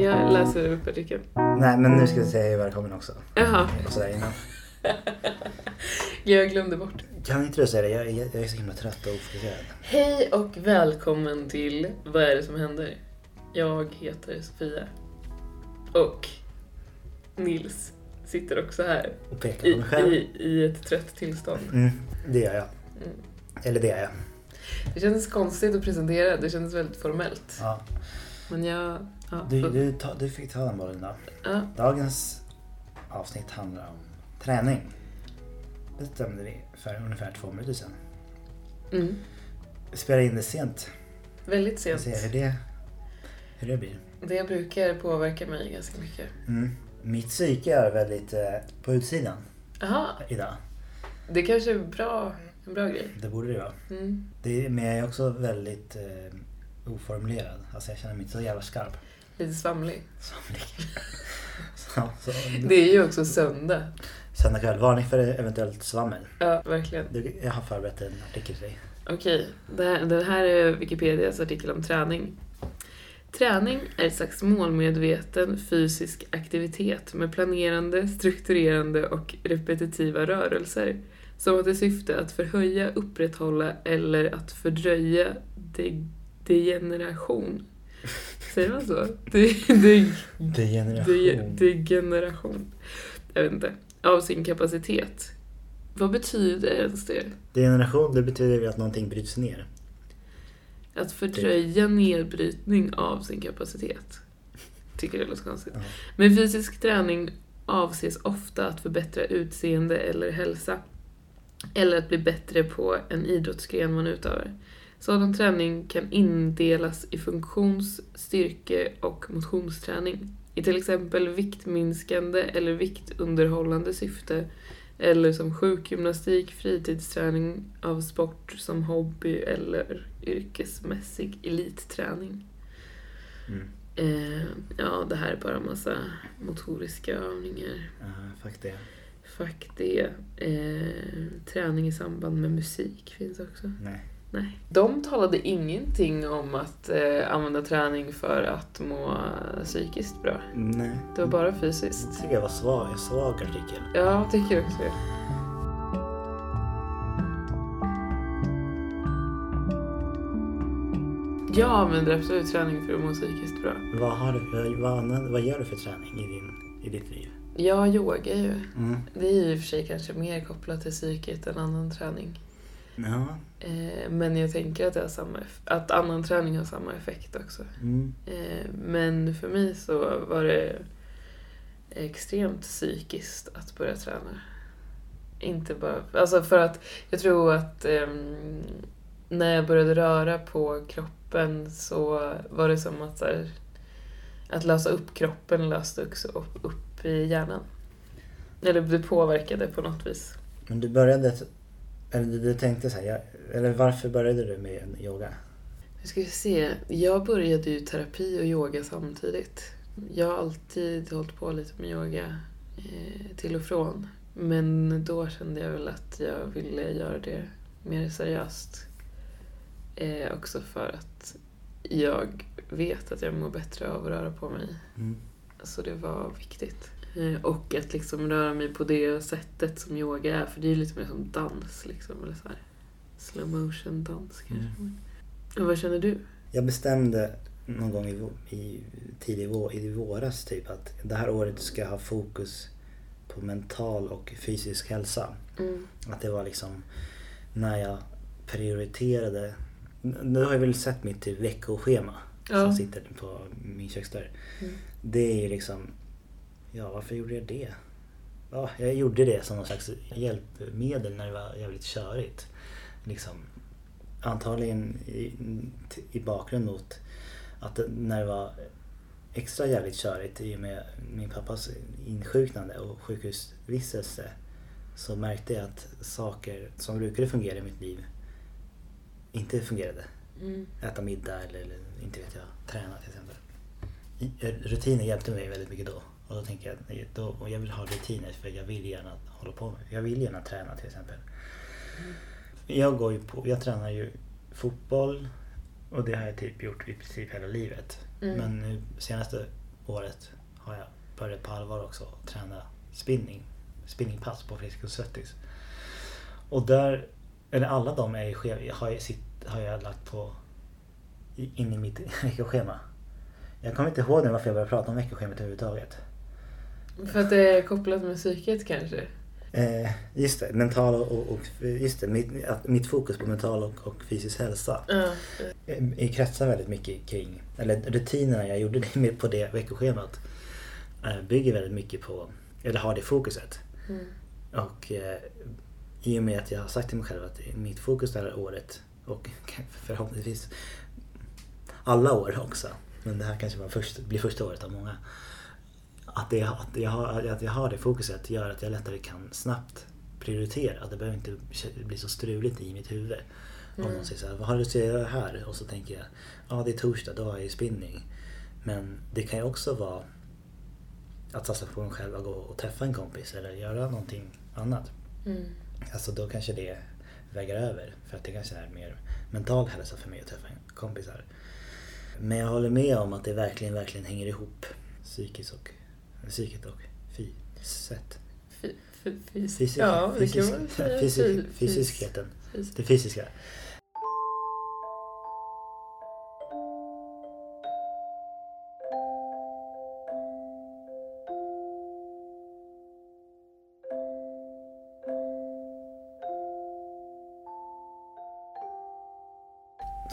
Jag läser upp artikeln. Nej, men nu ska jag säga välkommen också. Jaha, Och sådär innan. jag glömde bort. Kan inte du säga det? Jag, är- jag är så himla trött och ofokuserad. Hej och välkommen till Vad är det som händer? Jag heter Sofia. Och Nils sitter också här Och pekar i, på mig själv. i, i ett trött tillstånd. Mm, det gör jag. Mm. Eller det är jag. Det kändes konstigt att presentera, det kändes väldigt formellt. Ja. Men jag... Ja, Du, för- du, ta, du fick ta den bollen då. ja, Dagens avsnitt handlar om träning. Bestämde vi för ungefär två minuter sedan. mm. Vi spelar in det sent. Väldigt Vi sent. ser hur det, hur det blir. Det brukar påverka mig ganska mycket. Mm. Mitt psyke är väldigt eh, på utsidan Jaha, idag. det kanske är bra, en bra grej. Det borde det vara. Mm. Det, men jag är också väldigt eh, oformulerad. Alltså jag känner mig inte så jävla skarp. Lite svamlig. Samling. så, så, Det är ju också söndag. Söndag kväll, varning för eventuellt svammel. Ja, verkligen. Du, jag har förberett en artikel till dig. Okej, det här, det här är Wikipedias artikel om träning. Träning är ett slags målmedveten fysisk aktivitet med planerande, strukturerande och repetitiva rörelser som har till syfte att förhöja, upprätthålla eller att fördröja de, degeneration. Säger man så? De, de, de, Degeneration. degeneration. Jag vet inte. Av sin kapacitet. Vad betyder ens det? Degeneration, det betyder ju att någonting bryts ner. Att fördröja nedbrytning av sin kapacitet. Tycker det låter konstigt. Ja. Med fysisk träning avses ofta att förbättra utseende eller hälsa. Eller att bli bättre på en idrottsgren man utövar. Sådan träning kan indelas i funktions-, styrke och motionsträning. I till exempel viktminskande eller viktunderhållande syfte. Eller som sjukgymnastik, fritidsträning av sport som hobby eller yrkesmässig elitträning. Mm. Eh, ja, det här är bara massa motoriska övningar. Ja, fuck det. Fuck det. Eh, träning i samband med musik finns också. Nej. Nej. De talade ingenting om att eh, använda träning för att må psykiskt bra. Nej. Det var bara fysiskt. Jag tycker jag var svag, en svag artikel. Ja, jag tycker också det. Jag använder absolut träning för att må psykiskt bra. Vad, har du, vad, vad gör du för träning i, din, i ditt liv? Jag yogar ju. Mm. Det är ju i och för sig kanske mer kopplat till psyket än annan träning. Ja. Eh, men jag tänker att, det har samma, att annan träning har samma effekt också. Mm. Eh, men för mig så var det extremt psykiskt att börja träna. Inte bara... Alltså för att jag tror att ehm, när jag började röra på kroppen så var det som att så här, att lösa upp kroppen löste också upp, upp i hjärnan. Eller det påverkade på något vis. Men du började, eller du, tänkte så här, jag, eller varför började du med yoga? Nu ska vi se. Jag började ju terapi och yoga samtidigt. Jag har alltid hållit på lite med yoga eh, till och från. Men då kände jag väl att jag ville göra det mer seriöst. Eh, också för att jag vet att jag mår bättre av att röra på mig. Mm. Så det var viktigt. Eh, och att liksom röra mig på det sättet som yoga är. För det är ju lite mer som dans liksom. Eller så här. Slow motion dans kanske. Och vad känner du? Jag bestämde någon gång i, i tidig i våras typ att det här året ska jag ha fokus på mental och fysisk hälsa. Mm. Att det var liksom när jag prioriterade. Nu har jag väl sett mitt typ veckoschema Ja. som sitter på min köksdörr. Mm. Det är ju liksom, ja varför gjorde jag det? Ja, jag gjorde det som någon slags hjälpmedel när det var jävligt körigt. Liksom, antagligen i, i bakgrund mot att när det var extra jävligt körigt i och med min pappas insjuknande och sjukhusvistelse så märkte jag att saker som brukade fungera i mitt liv inte fungerade. Mm. Äta middag eller, eller inte vet jag, träna till exempel. I- Rutiner hjälpte mig väldigt mycket då. Och då tänker jag att då, och jag vill ha rutiner för jag vill gärna hålla på med. Jag vill gärna träna till exempel. Jag går ju på, jag tränar ju fotboll och det har jag typ gjort i princip hela livet. Mm. Men nu senaste året har jag börjat på allvar också träna spinning. Spinningpass på Friskis Svettis. Och där, eller alla de är skev, har, jag sitt, har jag lagt på in i mitt veckoschema. Jag kommer inte ihåg nu varför jag började prata om veckoschemat överhuvudtaget. För att det är kopplat med psyket kanske? Eh, just det, mental och, och just det, mitt, att mitt fokus på mental och, och fysisk hälsa. Ja. Jag kretsar väldigt mycket kring, eller rutinerna jag gjorde det på det veckoschemat eh, bygger väldigt mycket på, eller har det fokuset. Mm. Och eh, i och med att jag har sagt till mig själv att mitt fokus det här året och förhoppningsvis alla år också, men det här kanske var först, blir första året av många. Att, det, att, jag har, att jag har det fokuset gör att jag lättare kan snabbt prioritera. Det behöver inte bli så struligt i mitt huvud. Om Mm. någon säger så här, vad har du att göra här? Och så tänker jag, ja det är torsdag, då har jag ju spinning. Men det kan ju också vara att satsa på mig själv och gå och träffa en kompis eller göra någonting annat. Mm. Alltså då kanske det väger över. För att det kanske är mer mental hälsa för mig att träffa kompisar. Men jag håller med om att det verkligen, verkligen hänger ihop. Psykiskt och, psyket och fyset. Fy- fy- fys- Fysisk, ja, fysisk, fysisk, Fy- fys- fysiskheten. fys- Det fysiska.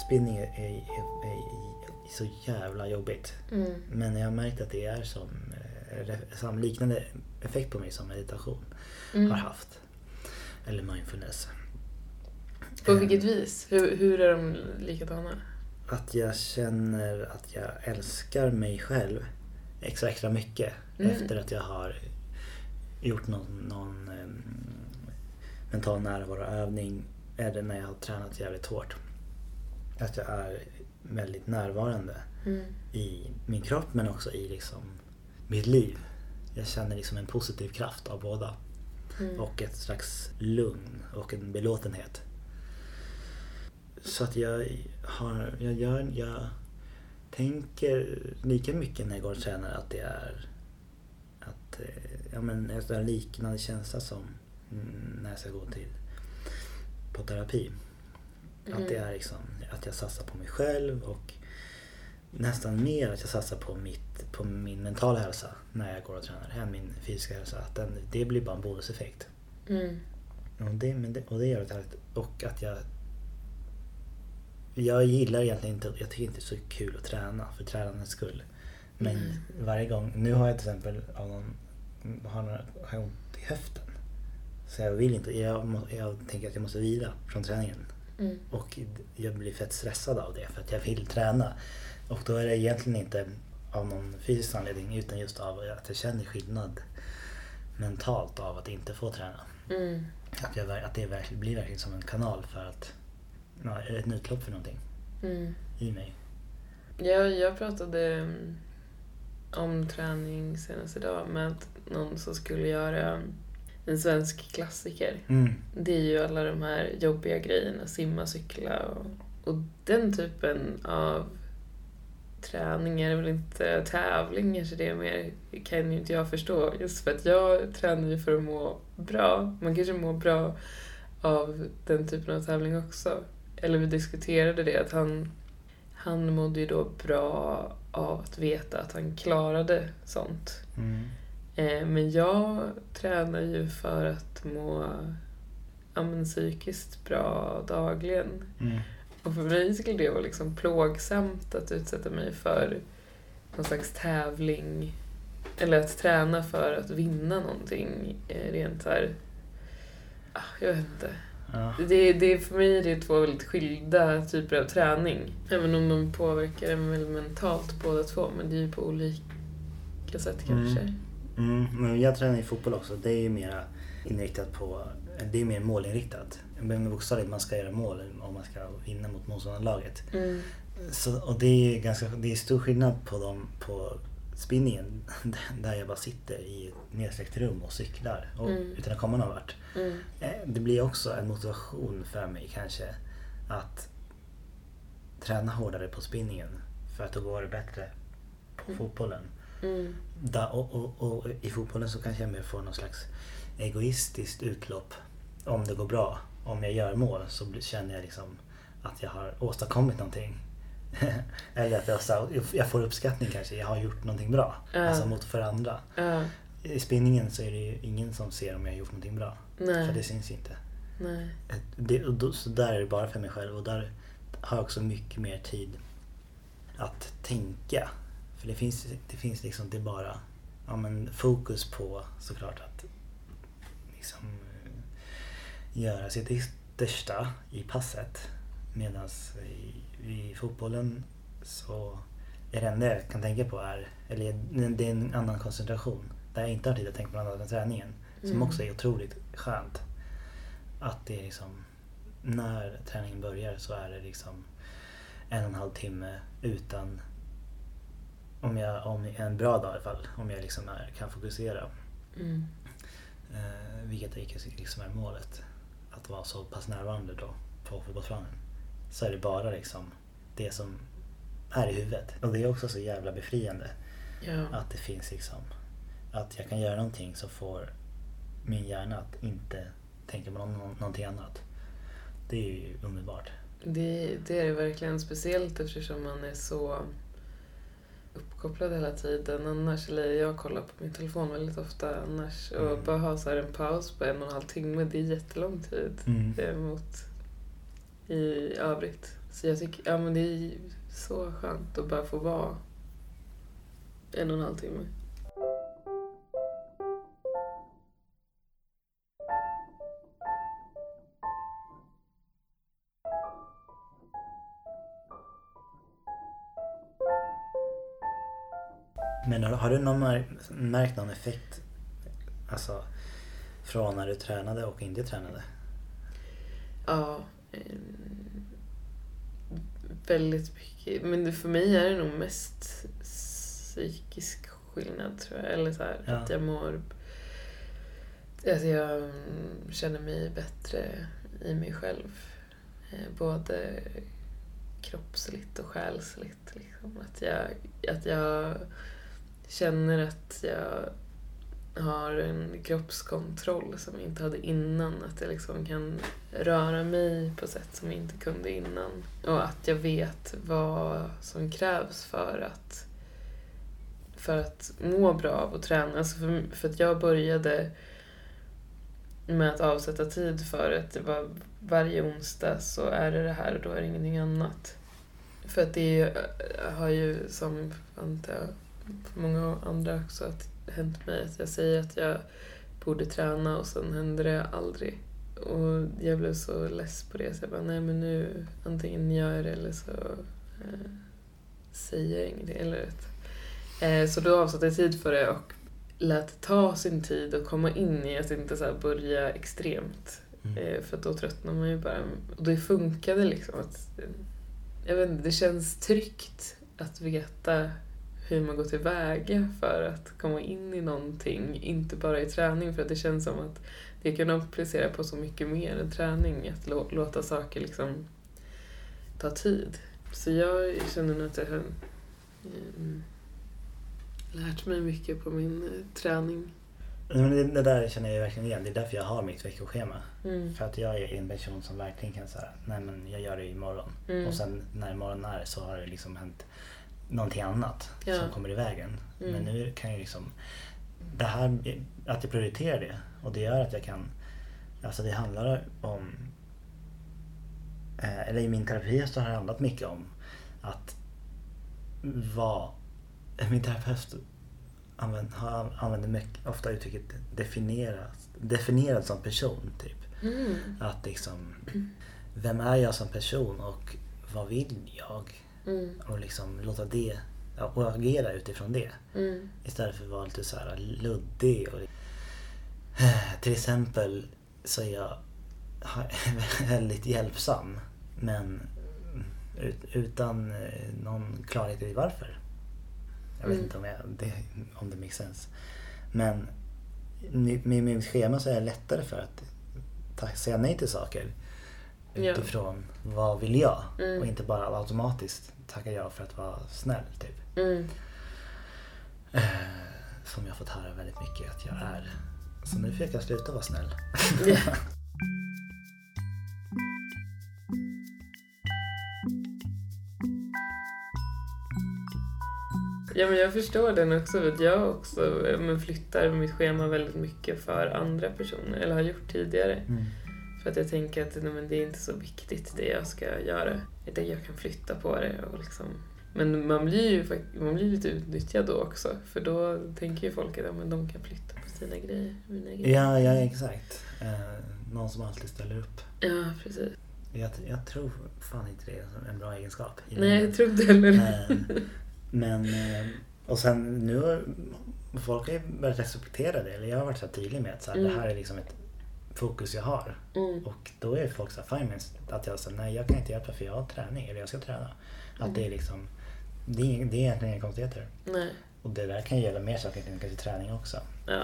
Spinning är, är, är, är så jävla jobbigt. Mm. Men jag har märkt att det är som, som liknande effekt på mig som meditation Mm. har haft. Eller mindfulness. På Eh, vilket vis? Hur, hur är de likadana? Att jag känner att jag älskar mig själv extra, extra mycket Mm. efter att jag har gjort någon, någon em, mental närvaroövning eller när jag har tränat jävligt hårt. Att jag är väldigt närvarande Mm. i min kropp men också i liksom mitt liv. Jag känner liksom en positiv kraft av båda. Mm. Och ett slags lugn och en belåtenhet. Så att jag har, jag gör, jag tänker lika mycket när jag går och tränar att det är att, eh, ja men en liknande känsla som mm, när jag ska gå till på terapi. Att det Mm. är liksom att jag satsar på mig själv och nästan mer att jag satsar på, mitt, på min mentala hälsa när jag går och tränar än min fysiska hälsa. Att den, det blir bara en bonuseffekt. Mm. Och det, och det gör det härligt. Och att jag... Jag gillar egentligen inte, jag tycker inte det är så kul att träna för tränandets skull. Men Mm. varje gång, nu har jag till exempel av någon, har, några, har ont i höften. Så jag vill inte, jag, jag tänker att jag måste vila från träningen. Mm. Och jag blir fett stressad av det för att jag vill träna. Och då är det egentligen inte av någon fysisk anledning utan just av att jag känner skillnad mentalt av att inte få träna. Mm. Att, jag, att det verkligen, blir verkligen som en kanal för att, ja, ett utlopp för någonting Mm. i mig. Jag, jag pratade mm, om träning senast idag med att någon som skulle göra en svensk klassiker. Mm. Det är ju alla de här jobbiga grejerna, simma, cykla och, och den typen av träning är det väl inte tävling kanske det är mer, kan ju inte jag förstå. Just för att jag tränar ju för att må bra. Man kanske mår bra av den typen av tävling också. Eller vi diskuterade det att han, han mådde ju då bra av att veta att han klarade sånt. Mm. Eh, Men jag tränar ju för att må ja, men, psykiskt bra dagligen. Mm. Och för mig skulle det vara liksom plågsamt att utsätta mig för någon slags tävling. Eller att träna för att vinna någonting eh, rent så här... ah, Jag vet inte. Ja. Det, det, för mig är det två väldigt skilda typer av träning. Även om de påverkar en väl mentalt båda två. Men det är ju på olika sätt kanske. Mm. Mm. Men jag tränar ju fotboll också. Det är ju mer inriktat på, det är mer målinriktat. Men bokstavligt, man ska göra mål om man ska vinna mot motståndarlaget. Mm. Så, och det är ganska det är stor skillnad på dem på spinningen där jag bara sitter i ett nedsläckt rum och cyklar och, Mm. utan att komma någon vart. Mm. Eh, Det blir också en motivation för mig kanske att träna hårdare på spinningen för att då går det bättre på Mm. fotbollen. Mm. Da, och, och, och i fotbollen så kanske jag mer får någon slags egoistiskt utlopp om det går bra. Om jag gör mål så känner jag liksom att jag har åstadkommit någonting. Eller att jag, får uppskattning kanske, jag har gjort någonting bra. Ja. Alltså mot för andra. Ja. I spinningen så är det ju ingen som ser om jag har gjort någonting bra. För det Nej. syns ju inte. Nej. Det, och då, så där är det bara för mig själv och där har jag också mycket mer tid att tänka. För det finns, det finns liksom, det är bara ja, men fokus på såklart att göra sitt yttersta i passet. Medan i, i fotbollen så är det enda jag kan tänka på är, eller det är en annan koncentration. Där jag inte har tid att tänka på något annat än träningen. Som Mm. också är otroligt skönt. Att det är liksom, när träningen börjar så är det liksom en och en halv timme utan, om jag, om en bra dag i alla fall, om jag liksom är, kan fokusera. Mm. Eh, vilket liksom är målet. Att vara så pass närvarande då på fotbollsplanen. Så är det bara liksom det som är i huvudet. Och det är också så jävla befriande. Ja. Att det finns liksom, att jag kan göra någonting som får min hjärna att inte tänka på någon, någonting annat. Det är ju underbart. Det, det är det verkligen. Speciellt eftersom man är så uppkopplad hela tiden annars. Eller jag kollar på min telefon väldigt ofta annars. Och Mm. bara ha så här en paus på en och en halv timme, det är jättelång tid. Mm. eh, mot i övrigt. Så jag tycker, ja men det är så skönt att bara få vara en och en halv timme. Har, du någon mär, märkt någon effekt alltså, från när du tränade och inte tränade? Ja. Eh, väldigt mycket. Men för mig är det nog mest psykisk skillnad tror jag. Eller så här, Ja. att jag mår... Alltså jag mm, känner mig bättre i mig själv. Eh, både kroppsligt och själsligt. Liksom. Att, jag, att jag känner att jag har en kroppskontroll som jag inte hade innan. Att jag liksom kan röra mig på sätt som jag inte kunde innan. Och att jag vet vad som krävs för att, för att må bra av att träna. Alltså för, för att jag började med att avsätta tid för att det var varje onsdag så är det det här och då är det ingenting annat. För att det har ju, som antar för många andra också, att hänt mig att jag säger att jag borde träna och sen händer det aldrig. Och jag blev så less på det så jag bara, nej men nu antingen gör jag det eller så eh, säger jag ingenting. Eller rätt. Eh, så då avsatte jag tid för det och lät ta sin tid och komma in i att inte så börja extremt. Mm. Eh, för då tröttnar man ju bara. Och det funkade liksom. Att, jag vet inte, det känns tryggt att veta hur man går tillväga för att komma in i någonting, inte bara i träning. För att det känns som att det kan applicera på så mycket mer än träning. Att lå- låta saker liksom ta tid. Så jag känner nog att jag har mm, lärt mig mycket på min eh, träning. Men det, det där känner jag verkligen igen. Det är därför jag har mitt veckoschema. Mm. För att jag är en person som verkligen kan säga, nej men jag gör det imorgon. Mm. Och sen när imorgon är så har det liksom hänt någonting annat Ja. som kommer i vägen. Mm. Men nu kan jag liksom, det här, att jag prioriterar det och det gör att jag kan, alltså det handlar om, eh, eller i min terapi så har det handlat mycket om att vara, min terapeut använder, använder mycket, ofta uttrycket definierad, definierad som person typ. Mm. Att liksom, vem är jag som person och vad vill jag? Mm. Och liksom låta det, och agera utifrån det. Mm. Istället för att vara lite så här luddig. Och, till exempel så är jag väldigt hjälpsam. Men ut, utan eh, någon klarhet i varför. Jag vet Mm. inte om, jag, det, om det makes sense. Men med, mitt schema så är det lättare för att säga nej till saker. Ja. Utifrån vad vill jag? Mm. Och inte bara automatiskt tacka ja för att vara snäll. Typ. Mm. Eh, som jag har fått höra väldigt mycket att jag är. Så nu försöker jag sluta vara snäll. Ja. Ja men jag förstår den också för att jag också ja, men flyttar mitt schema väldigt mycket för andra personer, eller har gjort tidigare. Mm. För att jag tänker att nej, men det är inte så viktigt det jag ska göra. Utan jag kan flytta på det och liksom men man blir ju man blir lite utnyttjad då också. För då tänker ju folk att ja, men de kan flytta på sina grejer, mina grejer. Ja, ja exakt. Eh, någon som alltid ställer upp. Ja, precis. Jag, jag tror fan inte det är en bra egenskap. Nej, jag tror inte heller det. Eh, Men, eh, och sen nu har folk har börjat respektera det. Eller jag har varit så tydlig med att så här, Mm. det här är liksom ett fokus jag har. Mm. Och då är folk så fine med att jag säger nej jag kan inte hjälpa för jag har träning eller jag ska träna. Att det är liksom, det är, det är egentligen inga konstigheter. Nej. Och det där kan gälla mer saker än kanske träning också. Ja.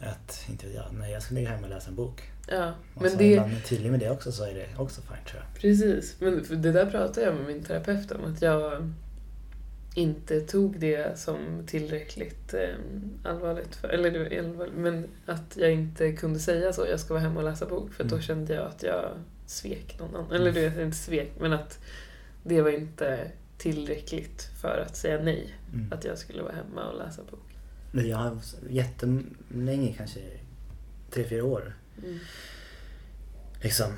Att, inte vet jag, nej jag ska ligga hemma och läsa en bok. Ja. Och Men så det, är man tydlig med det också så är det också fine tror jag. Precis, men för det där pratade jag med min terapeut om, att jag inte tog det som tillräckligt eh, allvarligt, för, eller allvarligt, men att jag inte kunde säga så, jag ska vara hemma och läsa bok, för då Mm. kände jag att jag svek någon annan. Eller du vet, inte svek, men att det var inte tillräckligt för att säga nej, Mm. att jag skulle vara hemma och läsa bok. Men jag har jättelänge, kanske tre, fyra år, Mm. liksom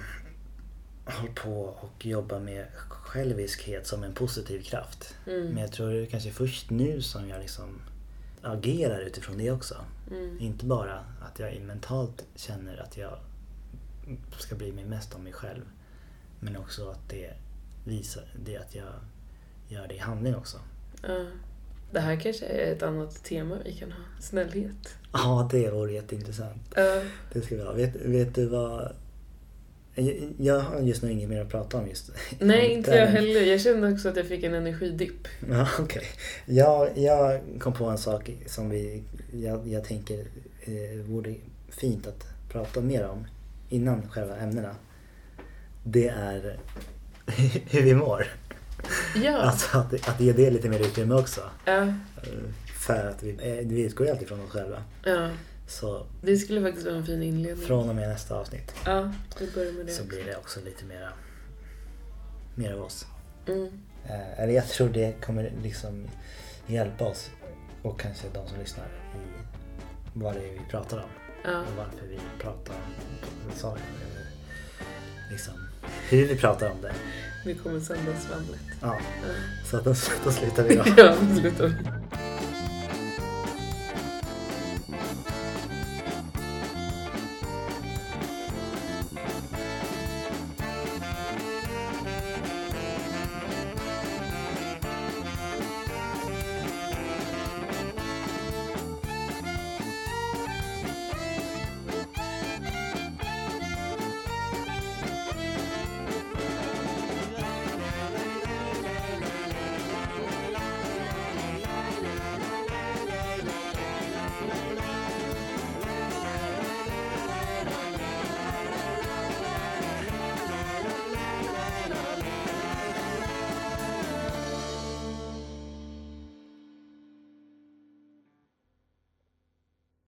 hållit på och jobba med själviskhet som en positiv kraft. Mm. Men jag tror det är kanske först nu som jag liksom agerar utifrån det också. Mm. Inte bara att jag mentalt känner att jag ska bry mig mest om mig själv. Men också att det visar det att jag gör det i handling också. Ja. Det här kanske är ett annat tema vi kan ha, snällhet. Ja, det vore jätteintressant. Ja. Det ska vi ha. Vet, vet du vad... Jag, har just nu inget mer att prata om just Nej, inte jag heller. Jag kände också att jag fick en energidipp. Ja, okej. Jag, jag kom på en sak som vi, jag, jag tänker eh, vore fint att prata mer om innan själva ämnena. Det är hur vi mår. Ja. Alltså att, att ge det lite mer utrymme också. ja. Eh, För att vi, eh, vi utgår ju alltid från oss själva. ja. Så Det skulle faktiskt vara en fin inledning. från och med nästa avsnitt Ja, vi börjar med det så blir det också lite mera, mer av oss. Mm. Eh, Eller jag tror det kommer liksom hjälpa oss och kanske de som lyssnar i vad det är vi pratar om. Ja. Och varför vi pratar om saker. Liksom hur vi pratar om det. Vi kommer sända svamlet. Ja, Ja, så då, då slutar vi då. ja nu slutar vi.